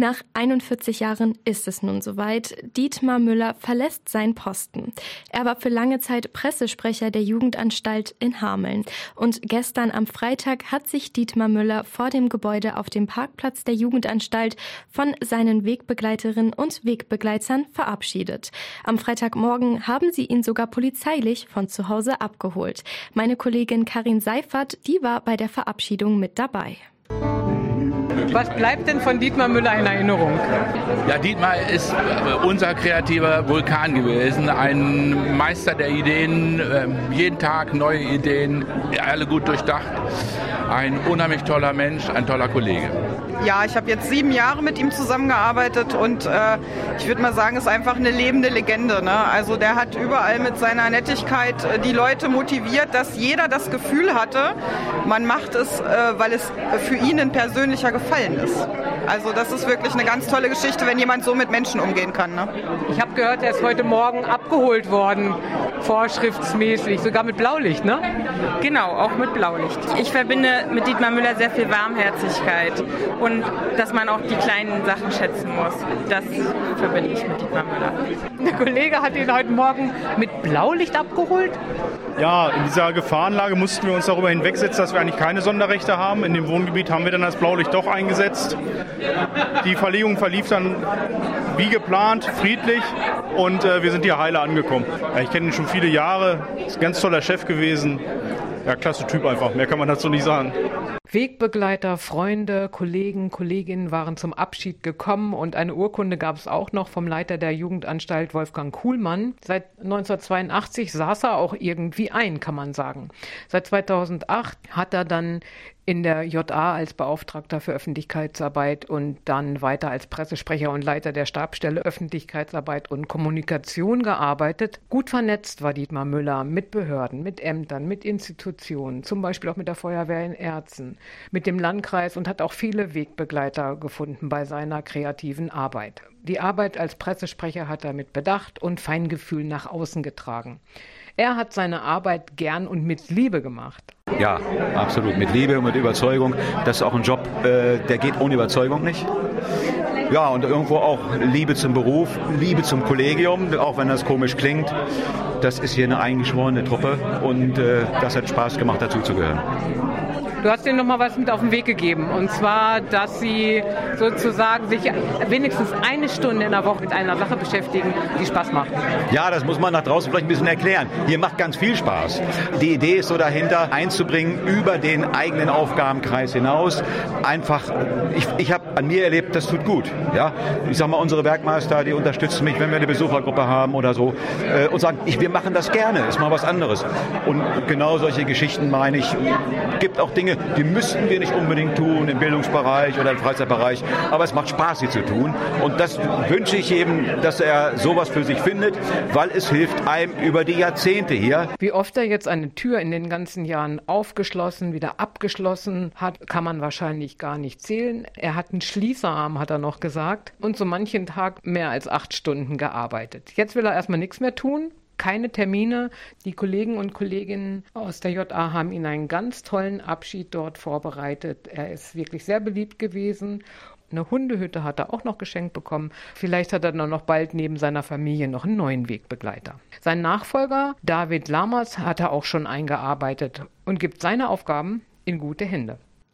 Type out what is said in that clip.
Nach 41 Jahren ist es nun soweit. Dietmar Müller verlässt seinen Posten. Er war für lange Zeit Pressesprecher der Jugendanstalt in Hameln. Und gestern am Freitag hat sich Dietmar Müller vor dem Gebäude auf dem Parkplatz der Jugendanstalt von seinen Wegbegleiterinnen und Wegbegleitern verabschiedet. Am Freitagmorgen haben sie ihn sogar polizeilich von zu Hause abgeholt. Meine Kollegin Karin Seifert, die war bei der Verabschiedung mit dabei. Was bleibt denn von Dietmar Müller in Erinnerung? Ja, Dietmar ist äh, unser kreativer Vulkan gewesen, ein Meister der Ideen, ähm, jeden Tag neue Ideen, alle gut durchdacht. Ein unheimlich toller Mensch, ein toller Kollege. Ja, ich habe jetzt sieben Jahre mit ihm zusammengearbeitet und äh, ich würde mal sagen, ist einfach eine lebende Legende. Ne? Also der hat überall mit seiner Nettigkeit äh, die Leute motiviert, dass jeder das Gefühl hatte, man macht es, äh, weil es für ihn ein persönlicher Gefallen ist. Also das ist wirklich eine ganz tolle Geschichte, wenn jemand so mit Menschen umgehen kann. Ne? Ich habe gehört, er ist heute Morgen abgeholt worden, vorschriftsmäßig, sogar mit Blaulicht, ne? Genau, auch mit Blaulicht. Ich verbinde mit Dietmar Müller sehr viel Warmherzigkeit und dass man auch die kleinen Sachen schätzen muss. Das verbinde ich mit Dietmar Müller. Der Kollege hat ihn heute Morgen mit Blaulicht abgeholt? Ja, in dieser Gefahrenlage mussten wir uns darüber hinwegsetzen, dass wir eigentlich keine Sonderrechte haben. In dem Wohngebiet haben wir dann das Blaulicht doch eingesetzt. Die Verlegung verlief dann wie geplant, friedlich und äh, wir sind hier heile angekommen. Ja, ich kenne ihn schon viele Jahre, ist ein ganz toller Chef gewesen. Ja, klasse Typ einfach, mehr kann man dazu nicht sagen. Wegbegleiter, Freunde, Kollegen, Kolleginnen waren zum Abschied gekommen und eine Urkunde gab es auch noch vom Leiter der Jugendanstalt Wolfgang Kuhlmann. Seit 1982 saß er auch irgendwie ein, kann man sagen. Seit 2008 hat er dann in der JA als Beauftragter für Öffentlichkeitsarbeit und dann weiter als Pressesprecher und Leiter der Stabstelle Öffentlichkeitsarbeit und Kommunikation gearbeitet. Gut vernetzt war Dietmar Müller mit Behörden, mit Ämtern, mit Institutionen, zum Beispiel auch mit der Feuerwehr in Erzen, mit dem Landkreis und hat auch viele Wegbegleiter gefunden bei seiner kreativen Arbeit. Die Arbeit als Pressesprecher hat er mit Bedacht und Feingefühl nach außen getragen. Er hat seine Arbeit gern und mit Liebe gemacht. Ja, absolut. Mit Liebe und mit Überzeugung. Das ist auch ein Job, äh, der geht ohne Überzeugung nicht. Ja, und irgendwo auch Liebe zum Beruf, Liebe zum Kollegium, auch wenn das komisch klingt. Das ist hier eine eingeschworene Truppe und äh, das hat Spaß gemacht, dazuzugehören. Du hast denen noch mal was mit auf den Weg gegeben. Und zwar, dass sie sozusagen sich wenigstens eine Stunde in der Woche mit einer Sache beschäftigen, die Spaß macht. Ja, das muss man nach draußen vielleicht ein bisschen erklären. Hier macht ganz viel Spaß. Die Idee ist so dahinter, einzubringen über den eigenen Aufgabenkreis hinaus. Einfach, ich, ich habe an mir erlebt, das tut gut. Ja? Ich sag mal, unsere Werkmeister, die unterstützen mich, wenn wir eine Besuchergruppe haben oder so äh, und sagen, ich, wir machen das gerne, ist mal was anderes. Und genau solche Geschichten, meine ich, gibt auch Dinge, Dinge, die müssten wir nicht unbedingt tun im Bildungsbereich oder im Freizeitbereich, aber es macht Spaß, sie zu tun. Und das wünsche ich eben, dass er sowas für sich findet, weil es hilft einem über die Jahrzehnte hier. Wie oft er jetzt eine Tür in den ganzen Jahren aufgeschlossen, wieder abgeschlossen hat, kann man wahrscheinlich gar nicht zählen. Er hat einen Schließerarm, hat er noch gesagt, und so manchen Tag mehr als acht Stunden gearbeitet. Jetzt will er erstmal nichts mehr tun, keine Termine. Die Kollegen und Kolleginnen aus der JA haben ihn einen ganz tollen Abschied dort vorbereitet. Er ist wirklich sehr beliebt gewesen eine Hundehütte hat er auch noch geschenkt bekommen. Vielleicht hat er dann noch bald neben seiner Familie noch einen neuen Wegbegleiter. Sein Nachfolger, David Lammers, hat er auch schon eingearbeitet und gibt seine Aufgaben in gute Hände.